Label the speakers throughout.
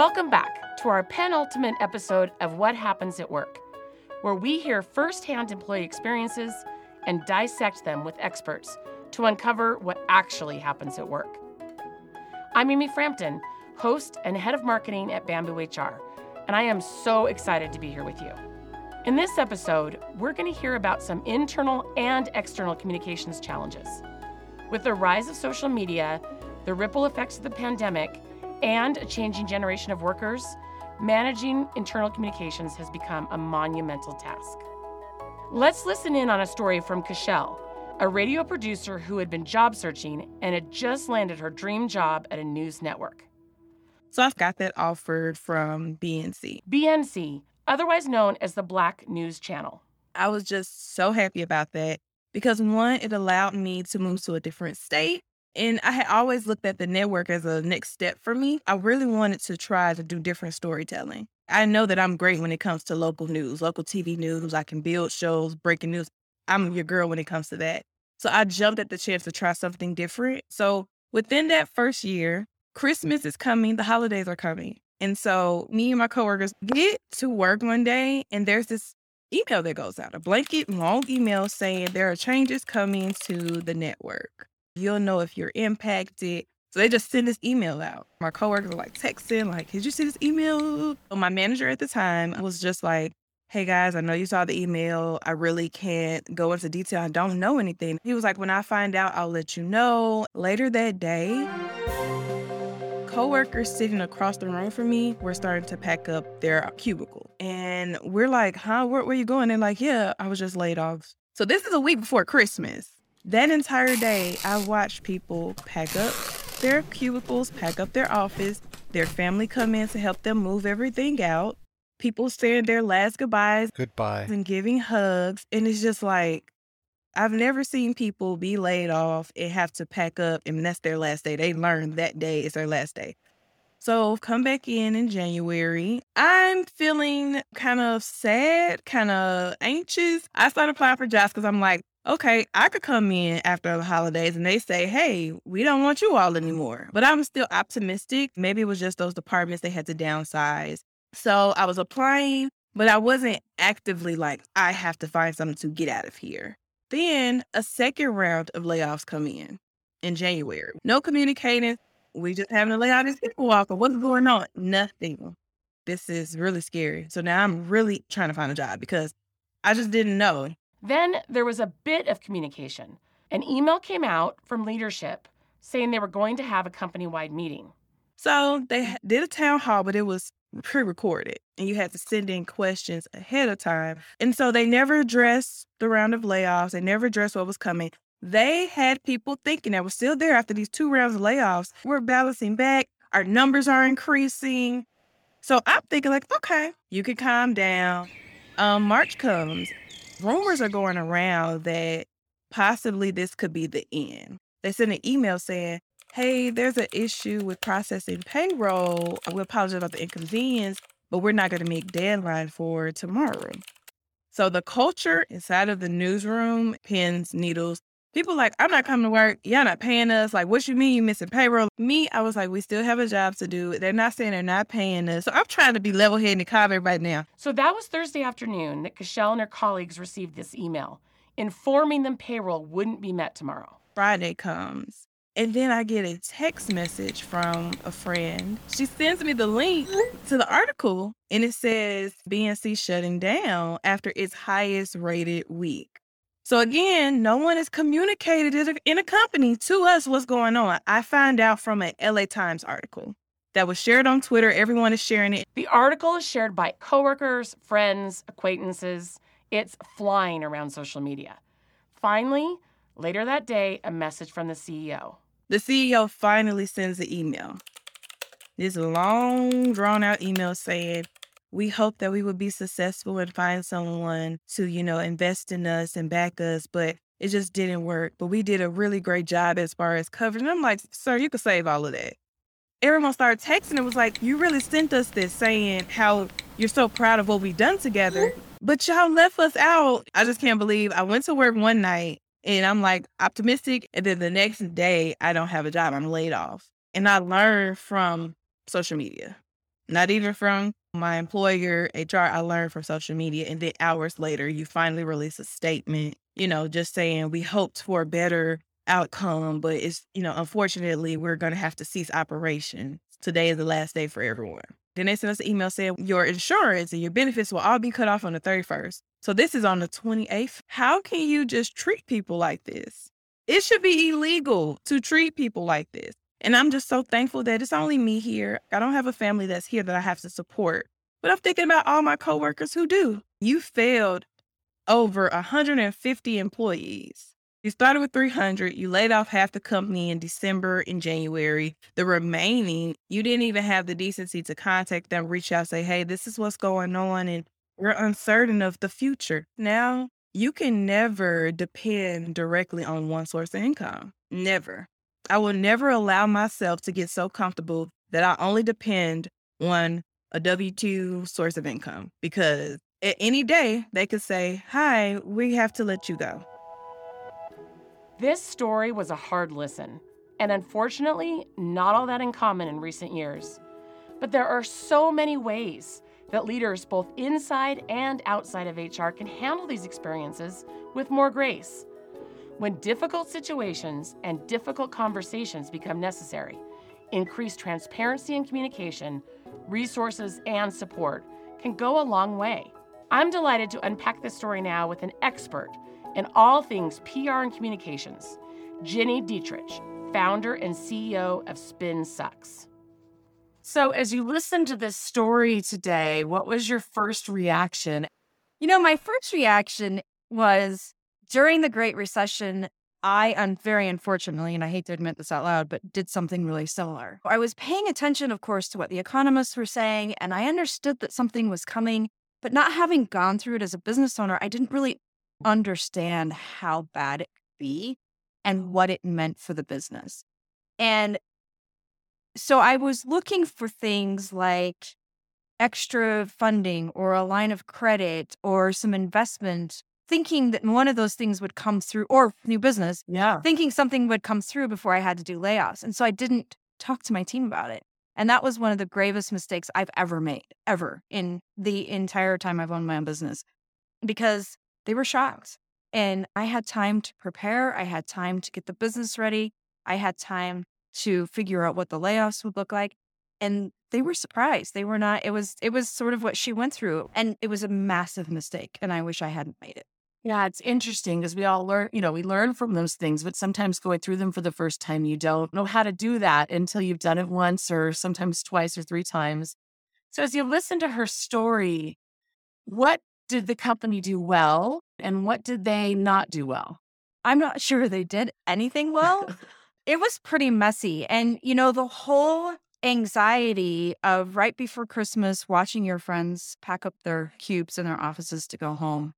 Speaker 1: Welcome back to our penultimate episode of What Happens at Work, where we hear firsthand employee experiences and dissect them with experts to uncover what actually happens at work. I'm Amy Frampton, host and head of marketing at Bamboo HR, and I am so excited to be here with you. In this episode, we're going to hear about some internal and external communications challenges. With the rise of social media, the ripple effects of the pandemic, and a changing generation of workers, managing internal communications has become a monumental task. Let's listen in on a story from Kachelle, a radio producer who had been job searching and had just landed her dream job at a news network.
Speaker 2: So I've got that offered from BNC.
Speaker 1: BNC, otherwise known as the Black News Channel.
Speaker 2: I was just so happy about that because one, it allowed me to move to a different state. And I had always looked at the network as a next step for me. I really wanted to try to do different storytelling. I know that I'm great when it comes to local news, local TV news. I can build shows, breaking news. I'm your girl when it comes to that. So I jumped at the chance to try something different. So within that first year, Christmas is coming, the holidays are coming. And so me and my coworkers get to work one day and there's this email that goes out, a blanket long email saying there are changes coming to the network. You'll know if you're impacted. So they just send this email out. My coworkers were like texting, like, did you see this email? My manager at the time was just like, hey guys, I know you saw the email. I really can't go into detail. I don't know anything. He was like, when I find out, I'll let you know. Later that day, coworkers sitting across the room from me were starting to pack up their cubicle. And we're like, huh, where, where you going? They're like, yeah, I was just laid off. So this is a week before Christmas. That entire day, I watched people pack up their cubicles, pack up their office, their family come in to help them move everything out. People saying their last goodbyes
Speaker 3: Goodbye.
Speaker 2: and giving hugs. And it's just like, I've never seen people be laid off and have to pack up, and that's their last day. They learn that day is their last day. So come back in in January. I'm feeling kind of sad, kind of anxious. I started applying for jobs because I'm like, okay, I could come in after the holidays and they say, hey, we don't want you all anymore. But I'm still optimistic. Maybe it was just those departments they had to downsize. So I was applying, but I wasn't actively like, I have to find something to get out of here. Then a second round of layoffs come in in January. No communicating. We just having to lay out these people off. What's going on? Nothing. This is really scary. So now I'm really trying to find a job because I just didn't know.
Speaker 1: Then there was a bit of communication. An email came out from leadership saying they were going to have a company wide meeting.
Speaker 2: So they did a town hall, but it was pre recorded and you had to send in questions ahead of time. And so they never addressed the round of layoffs, they never addressed what was coming. They had people thinking that was still there after these two rounds of layoffs. We're balancing back, our numbers are increasing. So I'm thinking, like, okay, you can calm down. Um, March comes. Rumors are going around that possibly this could be the end. They sent an email saying, hey, there's an issue with processing payroll. We apologize about the inconvenience, but we're not going to make deadline for tomorrow. So the culture inside of the newsroom, pins, needles, people like, I'm not coming to work. Y'all not paying us. Like, what you mean you missing payroll? Me, I was like, we still have a job to do. They're not saying they're not paying us. So I'm trying to be level headed and calm everybody now.
Speaker 1: So that was Thursday afternoon that Kachelle and her colleagues received this email informing them payroll wouldn't be met tomorrow.
Speaker 2: Friday comes. And then I get a text message from a friend. She sends me the link to the article and it says BNC shutting down after its highest rated week. So again, no one has communicated in a company to us what's going on. I find out from an LA Times article that was shared on Twitter. Everyone is sharing it.
Speaker 1: The article is shared by coworkers, friends, acquaintances. It's flying around social media. Finally, later that day, a message from the CEO.
Speaker 2: The CEO finally sends the email. This long, drawn out email saying, we hope that we would be successful and find someone to, you know, invest in us and back us, but it just didn't work. But we did a really great job as far as covering. I'm like, sir, you could save all of that. Everyone started texting. It was like, you really sent us this saying how you're so proud of what we've done together, mm-hmm. but y'all left us out. I just can't believe I went to work one night and I'm like optimistic. And then the next day, I don't have a job. I'm laid off. And I learned from social media. Not even from my employer, HR, I learned from social media. And then hours later, you finally release a statement, you know, just saying we hoped for a better outcome, but it's, you know, unfortunately, we're going to have to cease operation. Today is the last day for everyone. Then they sent us an email saying your insurance and your benefits will all be cut off on the 31st. So this is on the 28th. How can you just treat people like this? It should be illegal to treat people like this. And I'm just so thankful that it's only me here. I don't have a family that's here that I have to support. But I'm thinking about all my coworkers who do. You failed over 150 employees. You started with 300. You laid off half the company in December and January. The remaining, you didn't even have the decency to contact them, reach out, say, hey, this is what's going on. And we're uncertain of the future. Now, you can never depend directly on one source of income. Never. I will never allow myself to get so comfortable that I only depend on a W 2 source of income because at any day they could say, Hi, we have to let you go.
Speaker 4: This story was a hard listen, and unfortunately, not all that uncommon in recent years. But there are so many ways that leaders, both inside and outside of HR, can handle these experiences with more grace. When difficult situations and difficult conversations become necessary, increased transparency and communication, resources, and support can go a long way. I'm delighted to unpack this story now with an expert in all things PR and communications, Gini Dietrich, founder and CEO of Spin Sucks. So, as you listened to this story today, what was your first reaction?
Speaker 5: You know, my first reaction was during the Great Recession, I, un- very unfortunately, and I hate to admit this out loud, but did something really similar. I was paying attention, of course, to what the economists were saying, and I understood that something was coming. But not having gone through it as a business owner, I didn't really understand how bad it could be and what it meant for the business. And so I was looking for things like extra funding or a line of credit or some investment, thinking that one of those things would come through or new business.
Speaker 4: Yeah.
Speaker 5: Thinking something would come through before I had to do layoffs. And so I didn't talk to my team about it. And that was one of the gravest mistakes I've ever made, ever in the entire time I've owned my own business because they were shocked. And I had time to prepare. I had time to get the business ready. I had time to figure out what the layoffs would look like. And they were surprised. They were not, it was, it was sort of what she went through. And it was a massive mistake. And I wish I hadn't made it.
Speaker 4: Yeah, it's interesting because we all learn, you know, we learn from those things, but sometimes going through them for the first time, you don't know how to do that until you've done it once or sometimes twice or three times. So as you listen to her story, what did the company do well and what did they not do well?
Speaker 5: I'm not sure they did anything well. it was pretty messy. And, you know, the whole anxiety of right before Christmas, watching your friends pack up their cubes in their offices to go home,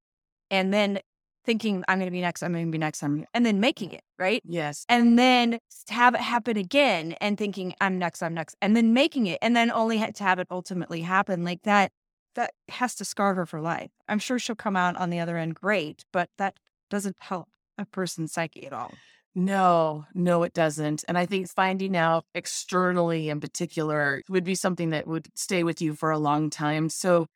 Speaker 5: and then thinking, I'm going to be next, I'm going to be next, I'm, and then making it, right?
Speaker 4: Yes.
Speaker 5: And then have it happen again and thinking, I'm next, I'm next, and then making it, and then only to have it ultimately happen like that. That has to scar her for life. I'm sure she'll come out on the other end great, but that doesn't help a person's psyche at all.
Speaker 4: No, no, it doesn't. And I think finding out externally in particular would be something that would stay with you for a long time. So,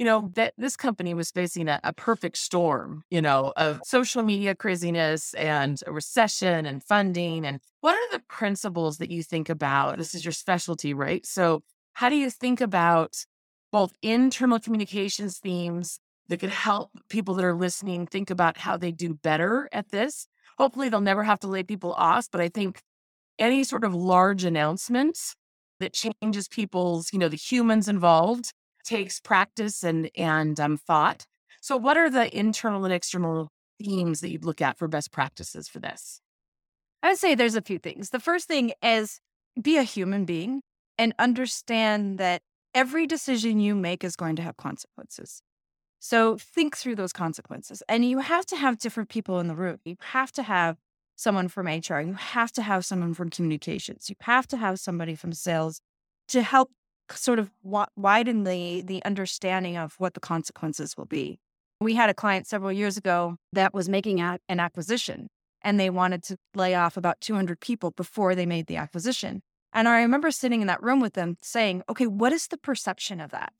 Speaker 4: you know, that this company was facing a, a perfect storm, you know, of social media craziness and a recession and funding. And what are the principles that you think about? This is your specialty, right? So, how do you think about both internal communications themes that could help people that are listening think about how they do better at this? hopefully they'll never have to lay people off. But I think any sort of large announcements that changes people's, you know, the humans involved takes practice and and um, thought. So, what are the internal and external themes that you'd look at for best practices for this?
Speaker 5: I would say there's a few things. The first thing is be a human being and understand that every decision you make is going to have consequences. So think through those consequences. And you have to have different people in the room. You have to have someone from HR. You have to have someone from communications. You have to have somebody from sales to help sort of widen the the understanding of what the consequences will be. We had a client several years ago that was making an acquisition and they wanted to lay off about 200 people before they made the acquisition. And I remember sitting in that room with them saying, okay, what is the perception of that?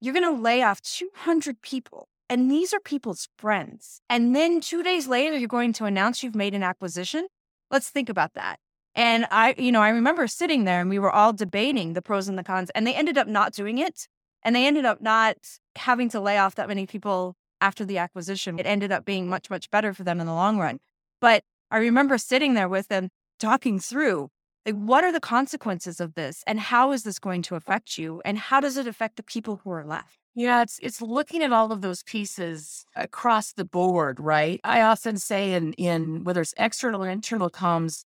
Speaker 5: You're going to lay off 200 people, and these are people's friends. And then two days later, you're going to announce you've made an acquisition. Let's think about that. And I, you know, I remember sitting there and we were all debating the pros and the cons, and they ended up not doing it. And they ended up not having to lay off that many people after the acquisition. It ended up being much, much better for them in the long run. But I remember sitting there with them talking through like, what are the consequences of this? And how is this going to affect you? And how does it affect the people who are left?
Speaker 4: Yeah, it's it's looking at all of those pieces across the board, right? I often say in in whether it's external or internal comms,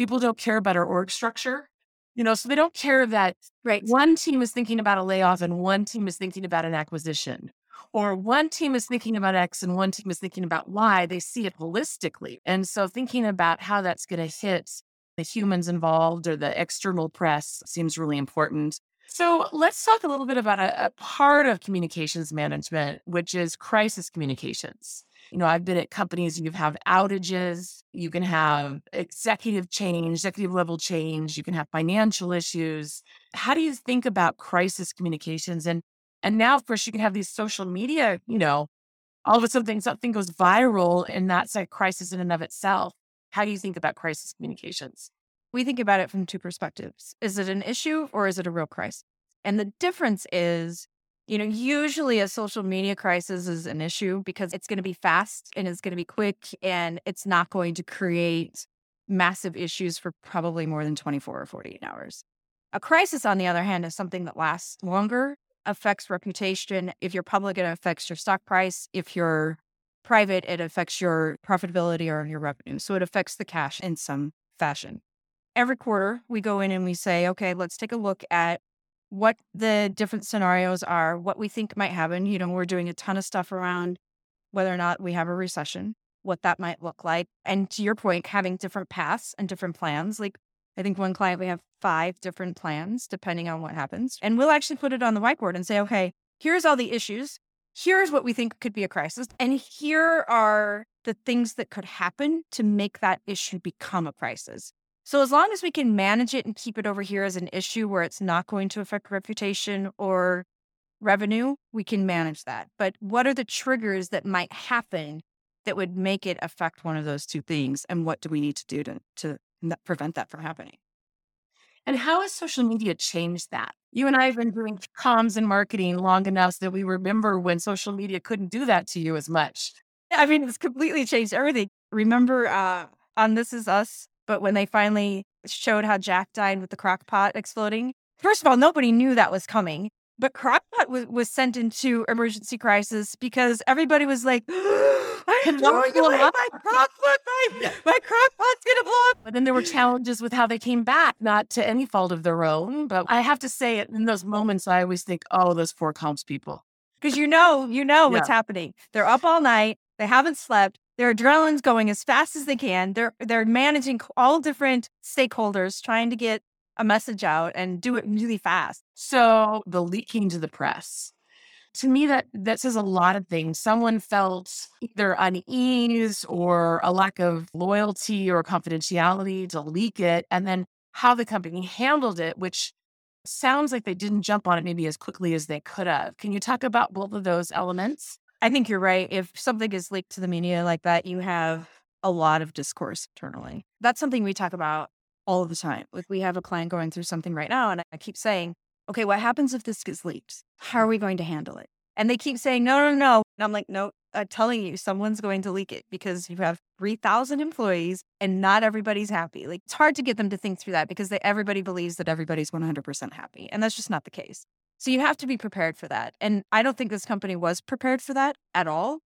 Speaker 4: people don't care about our org structure. You know, so they don't care that
Speaker 5: right.
Speaker 4: one team is thinking about a layoff and one team is thinking about an acquisition. Or one team is thinking about X and one team is thinking about Y. They see it holistically. And so thinking about how that's going to hit the humans involved or the external press seems really important. So let's talk a little bit about a, a, part of communications management, which is crisis communications. You know, I've been at companies, you have outages, you can have executive change, executive level change, you can have financial issues. How do you think about crisis communications? And and now, of course, you can have these social media, you know, all of a sudden something goes viral and that's a crisis in and of itself. How do you think about crisis communications?
Speaker 5: We think about it from two perspectives. Is it an issue or is it a real crisis? And the difference is, you know, usually a social media crisis is an issue because it's going to be fast and it's going to be quick and it's not going to create massive issues for probably more than 24 or 48 hours. A crisis, on the other hand, is something that lasts longer, affects reputation. If you're public, it affects your stock price. If you're private, it affects your profitability or your revenue. So it affects the cash in some fashion. Every quarter, we go in and we say, okay, let's take a look at what the different scenarios are, what we think might happen. You know, we're doing a ton of stuff around whether or not we have a recession, what that might look like. And to your point, having different paths and different plans. Like I think one client, we have five different plans depending on what happens. And we'll actually put it on the whiteboard and say, okay, here's all the issues here's what we think could be a crisis. And here are the things that could happen to make that issue become a crisis. So, as long as we can manage it and keep it over here as an issue where it's not going to affect reputation or revenue, we can manage that. But what are the triggers that might happen that would make it affect one of those two things? And what do we need to do to, to prevent that from happening?
Speaker 4: And how has social media changed that? You and I have been doing comms and marketing long enough that we remember when social media couldn't do that to you as much.
Speaker 5: I mean, it's completely changed everything. Remember uh, on This Is Us, but when they finally showed how Jack died with the crock pot exploding, first of all, nobody knew that was coming. But Crockpot was, was sent into emergency crisis because everybody was like, I'm throwing away my crockpot. My, my crockpot's going to blow up.
Speaker 4: But then there were challenges with how they came back, not to any fault of their own. But I have to say, in those moments, I always think, oh, those four comms people.
Speaker 5: Because you know, you know what's happening. They're up all night. They haven't slept. Their adrenaline's going as fast as they can. They're they're managing all different stakeholders, trying to get a message out and do it really fast.
Speaker 4: So the leaking to the press. To me, that that says a lot of things. Someone felt either unease or a lack of loyalty or confidentiality to leak it, and then how the company handled it, which sounds like they didn't jump on it maybe as quickly as they could have. Can you talk about both of those elements?
Speaker 5: I think you're right. If something is leaked to the media like that, you have a lot of discourse internally. That's something we talk about all the time. Like we have a client going through something right now, and I keep saying, okay, what happens if this gets leaked? How are we going to handle it? And they keep saying, no, no, no. And I'm like, no, I'm telling you, someone's going to leak it because you have 3,000 employees and not everybody's happy. Like it's hard to get them to think through that because they, everybody believes that everybody's 100% happy. And that's just not the case. So you have to be prepared for that. And I don't think this company was prepared for that at all.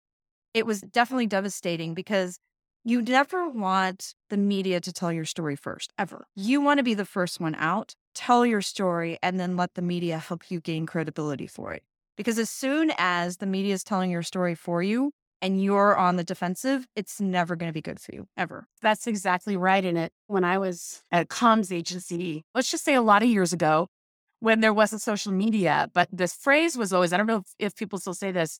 Speaker 5: It was definitely devastating because you never want the media to tell your story first, ever. You want to be the first one out, tell your story, and then let the media help you gain credibility for it. Because as soon as the media is telling your story for you and you're on the defensive, it's never going to be good for you, ever.
Speaker 4: That's exactly right. In it, when I was at comms agency, let's just say a lot of years ago, when there wasn't social media, but this phrase was always, I don't know if, if people still say this,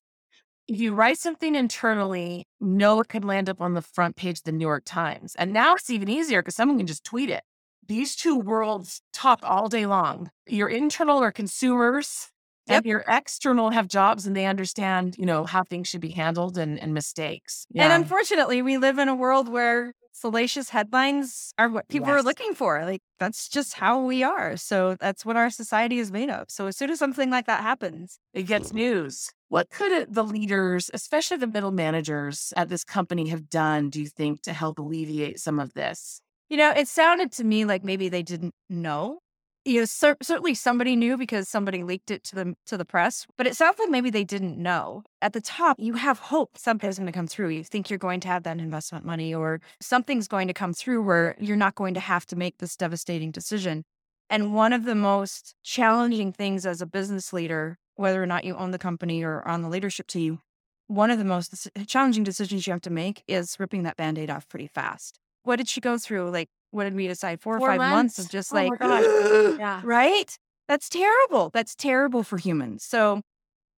Speaker 4: if you write something internally, know it could land up on the front page of the New York Times. And now it's even easier because someone can just tweet it. these two worlds talk all day long. Your internal are consumers
Speaker 5: Yep.
Speaker 4: and your external have jobs and they understand, you know, how things should be handled and, and mistakes.
Speaker 5: And unfortunately, we live in a world where salacious headlines are what people are looking for. Like that's just how we are. So that's what our society is made of. So as soon as something like that happens,
Speaker 4: it gets mm-hmm. news. What could it- the leaders, especially the middle managers at this company, have done, do you think, to help alleviate some of this?
Speaker 5: you know, it sounded to me like maybe they didn't know. You know, cer- certainly somebody knew because somebody leaked it to the to the press, but it sounds like maybe they didn't know. At the top, you have hope something's going to come through. You think you're going to have that investment money, or something's going to come through where you're not going to have to make this devastating decision. And one of the most challenging things as a business leader, whether or not you own the company or on the leadership team, one of the most challenging decisions you have to make is ripping that band aid off pretty fast. What did she go through? Like, what did we decide? Four,
Speaker 4: Four
Speaker 5: or five months, of just
Speaker 4: Oh
Speaker 5: like, yeah, right? That's terrible. That's terrible for humans. So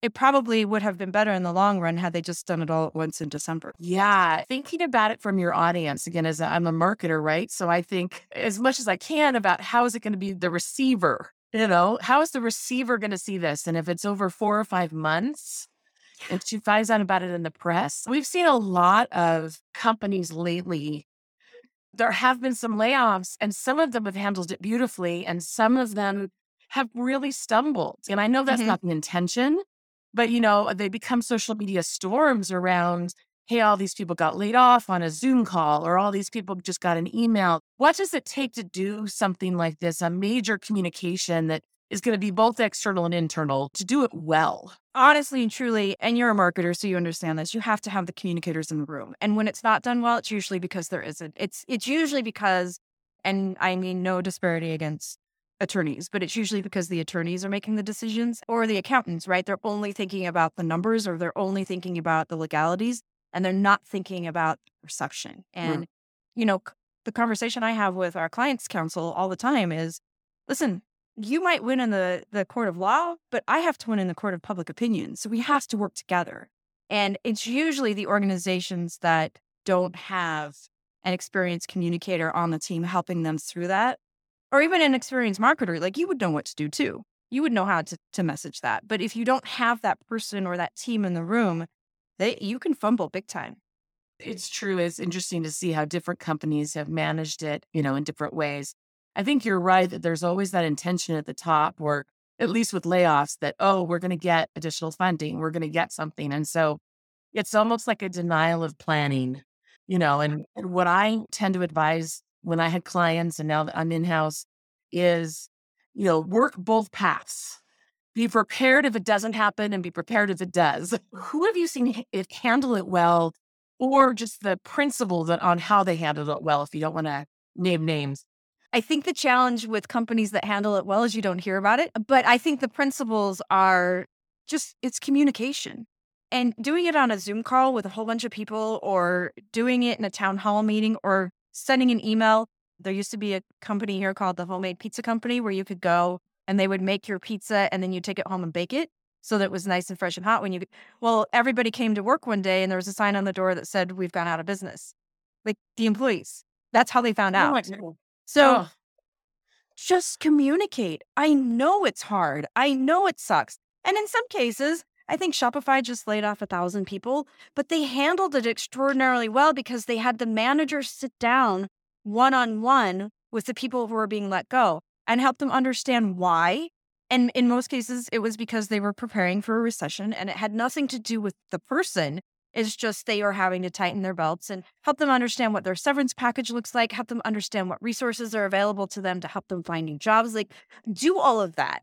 Speaker 5: it probably would have been better in the long run had they just done it all at once in December.
Speaker 4: Yeah, thinking about it from your audience again, as a, I'm a marketer, right? So I think as much as I can about how is it going to be the receiver, you know, how is the receiver going to see this? And if it's over four or five months and she finds out about it in the press, we've seen a lot of companies lately. There have been some layoffs, and some of them have handled it beautifully, and some of them have really stumbled. And I know that's
Speaker 5: Mhm.
Speaker 4: not the intention, but you know, they become social media storms around hey, all these people got laid off on a Zoom call, or all these people just got an email. What does it take to do something like this, a major communication that is going to be both external and internal, to do it well?
Speaker 5: Honestly and truly, and you're a marketer, so you understand this, you have to have the communicators in the room. And when it's not done well, it's usually because there isn't. It's it's usually because, and I mean no disparity against attorneys, but it's usually because the attorneys are making the decisions or the accountants, right? They're only thinking about the numbers or they're only thinking about the legalities and they're not thinking about perception. And, you know, the conversation I have with our clients counsel all the time is listen, you might win in the, the court of law, but I have to win in the court of public opinion. So we have to work together. And it's usually the organizations that don't have an experienced communicator on the team helping them through that, or even an experienced marketer. Like you would know what to do too. You would know how to, to message that. But if you don't have that person or that team in the room, they you can fumble big time.
Speaker 4: It's true. It's interesting to see how different companies have managed it, you know, in different ways. I think you're right that there's always that intention at the top, or at least with layoffs, that, oh, we're going to get additional funding, we're going to get something. And so it's almost like a denial of planning, you know. And, and what I tend to advise when I had clients and now that I'm in house is, you know, work both paths. Be prepared if it doesn't happen and be prepared if it does. Who have you seen it handle it well or just the principle that on how they handled it well if you don't want to name names
Speaker 5: I think the challenge with companies that handle it well is you don't hear about it. But I think the principles are just it's communication. And doing it on a Zoom call with a whole bunch of people or doing it in a town hall meeting or sending an email. There used to be a company here called the Homemade Pizza Company where you could go and they would make your pizza and then you take it home and bake it so that it was nice and fresh and hot when you well everybody came to work one day and there was a sign on the door that said we've gone out of business like the employees that's how they found
Speaker 4: Oh
Speaker 5: out
Speaker 4: God.
Speaker 5: So
Speaker 4: Oh,
Speaker 5: just communicate. I know it's hard. I know it sucks. And in some cases, I think Shopify just laid off a thousand people, but they handled it extraordinarily well because they had the manager sit down one on one with the people who were being let go and help them understand why. And in most cases, it was because they were preparing for a recession and it had nothing to do with the person. It's just they are having to tighten their belts and help them understand what their severance package looks like, help them understand what resources are available to them to help them find new jobs. Like, do all of that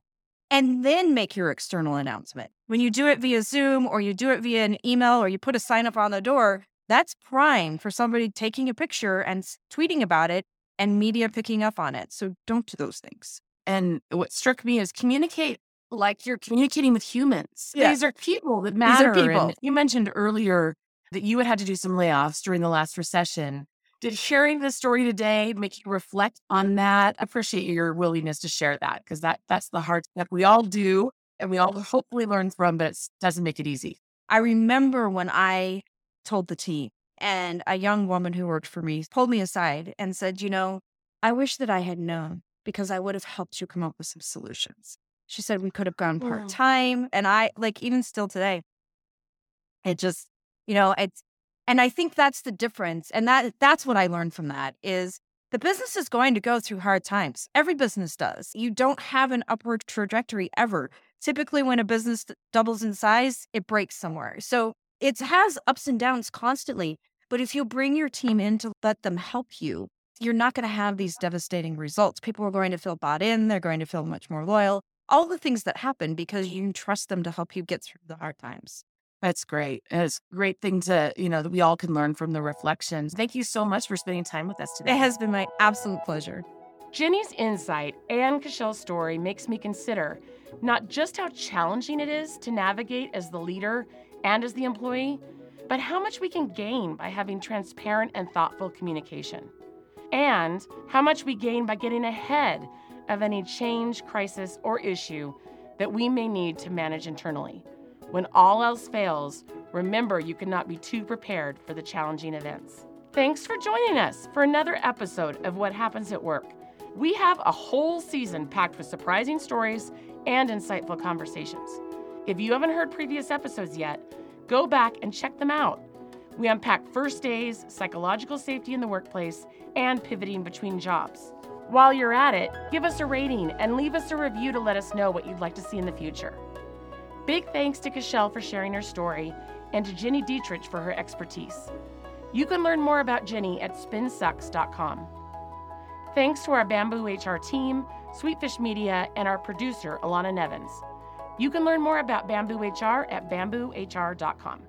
Speaker 5: and then make your external announcement. When you do it via Zoom or you do it via an email or you put a sign up on the door, that's prime for somebody taking a picture and tweeting about it and media picking up on it. So don't do those things.
Speaker 4: and what struck me is communicate like you're communicating with humans.
Speaker 5: Yeah.
Speaker 4: These are people that matter.
Speaker 5: These are people.
Speaker 4: And you mentioned earlier that you had had to do some layoffs during the last recession. Did sharing this story today make you reflect on that? I appreciate your willingness to share that because that that's the hard step we all do and we all hopefully learn from, but it doesn't make it easy.
Speaker 5: I remember when I told the team, and a young woman who worked for me pulled me aside and said, You know, I wish that I had known because I would have helped you come up with some solutions. She said we could have gone part time. And I, like, even still today, it just, you know, it's, and I think that's the difference. And that that's what I learned from that is the business is going to go through hard times. Every business does. You don't have an upward trajectory ever. Typically, when a business doubles in size, it breaks somewhere. So it has ups and downs constantly. But if you bring your team in to let them help you, you're not going to have these devastating results. People are going to feel bought in. They're going to feel much more loyal. All the things that happen because you trust them to help you get through the hard times.
Speaker 1: That's great. And It's a great thing to, you know, that we all can learn from the reflections. Thank you so much for spending time with us today.
Speaker 5: It has been my absolute pleasure.
Speaker 1: Gini's insight and Kachelle's story makes me consider not just how challenging it is to navigate as the leader and as the employee, but how much we can gain by having transparent and thoughtful communication. And how much we gain by getting ahead of any change, crisis, or issue that we may need to manage internally. When all else fails, remember you cannot be too prepared for the challenging events. Thanks for joining us for another episode of What Happens at Work. We have a whole season packed with surprising stories and insightful conversations. If you haven't heard previous episodes yet, go back and check them out. We unpack first days, psychological safety in the workplace, and pivoting between jobs. While you're at it, give us a rating and leave us a review to let us know what you'd like to see in the future. Big thanks to Kachelle for sharing her story and to Gini Dietrich for her expertise. You can learn more about Gini at spinsucks.com. Thanks to our Bamboo HR team, Sweetfish Media, and our producer, Alana Nevins. You can learn more about Bamboo HR at bamboohr.com.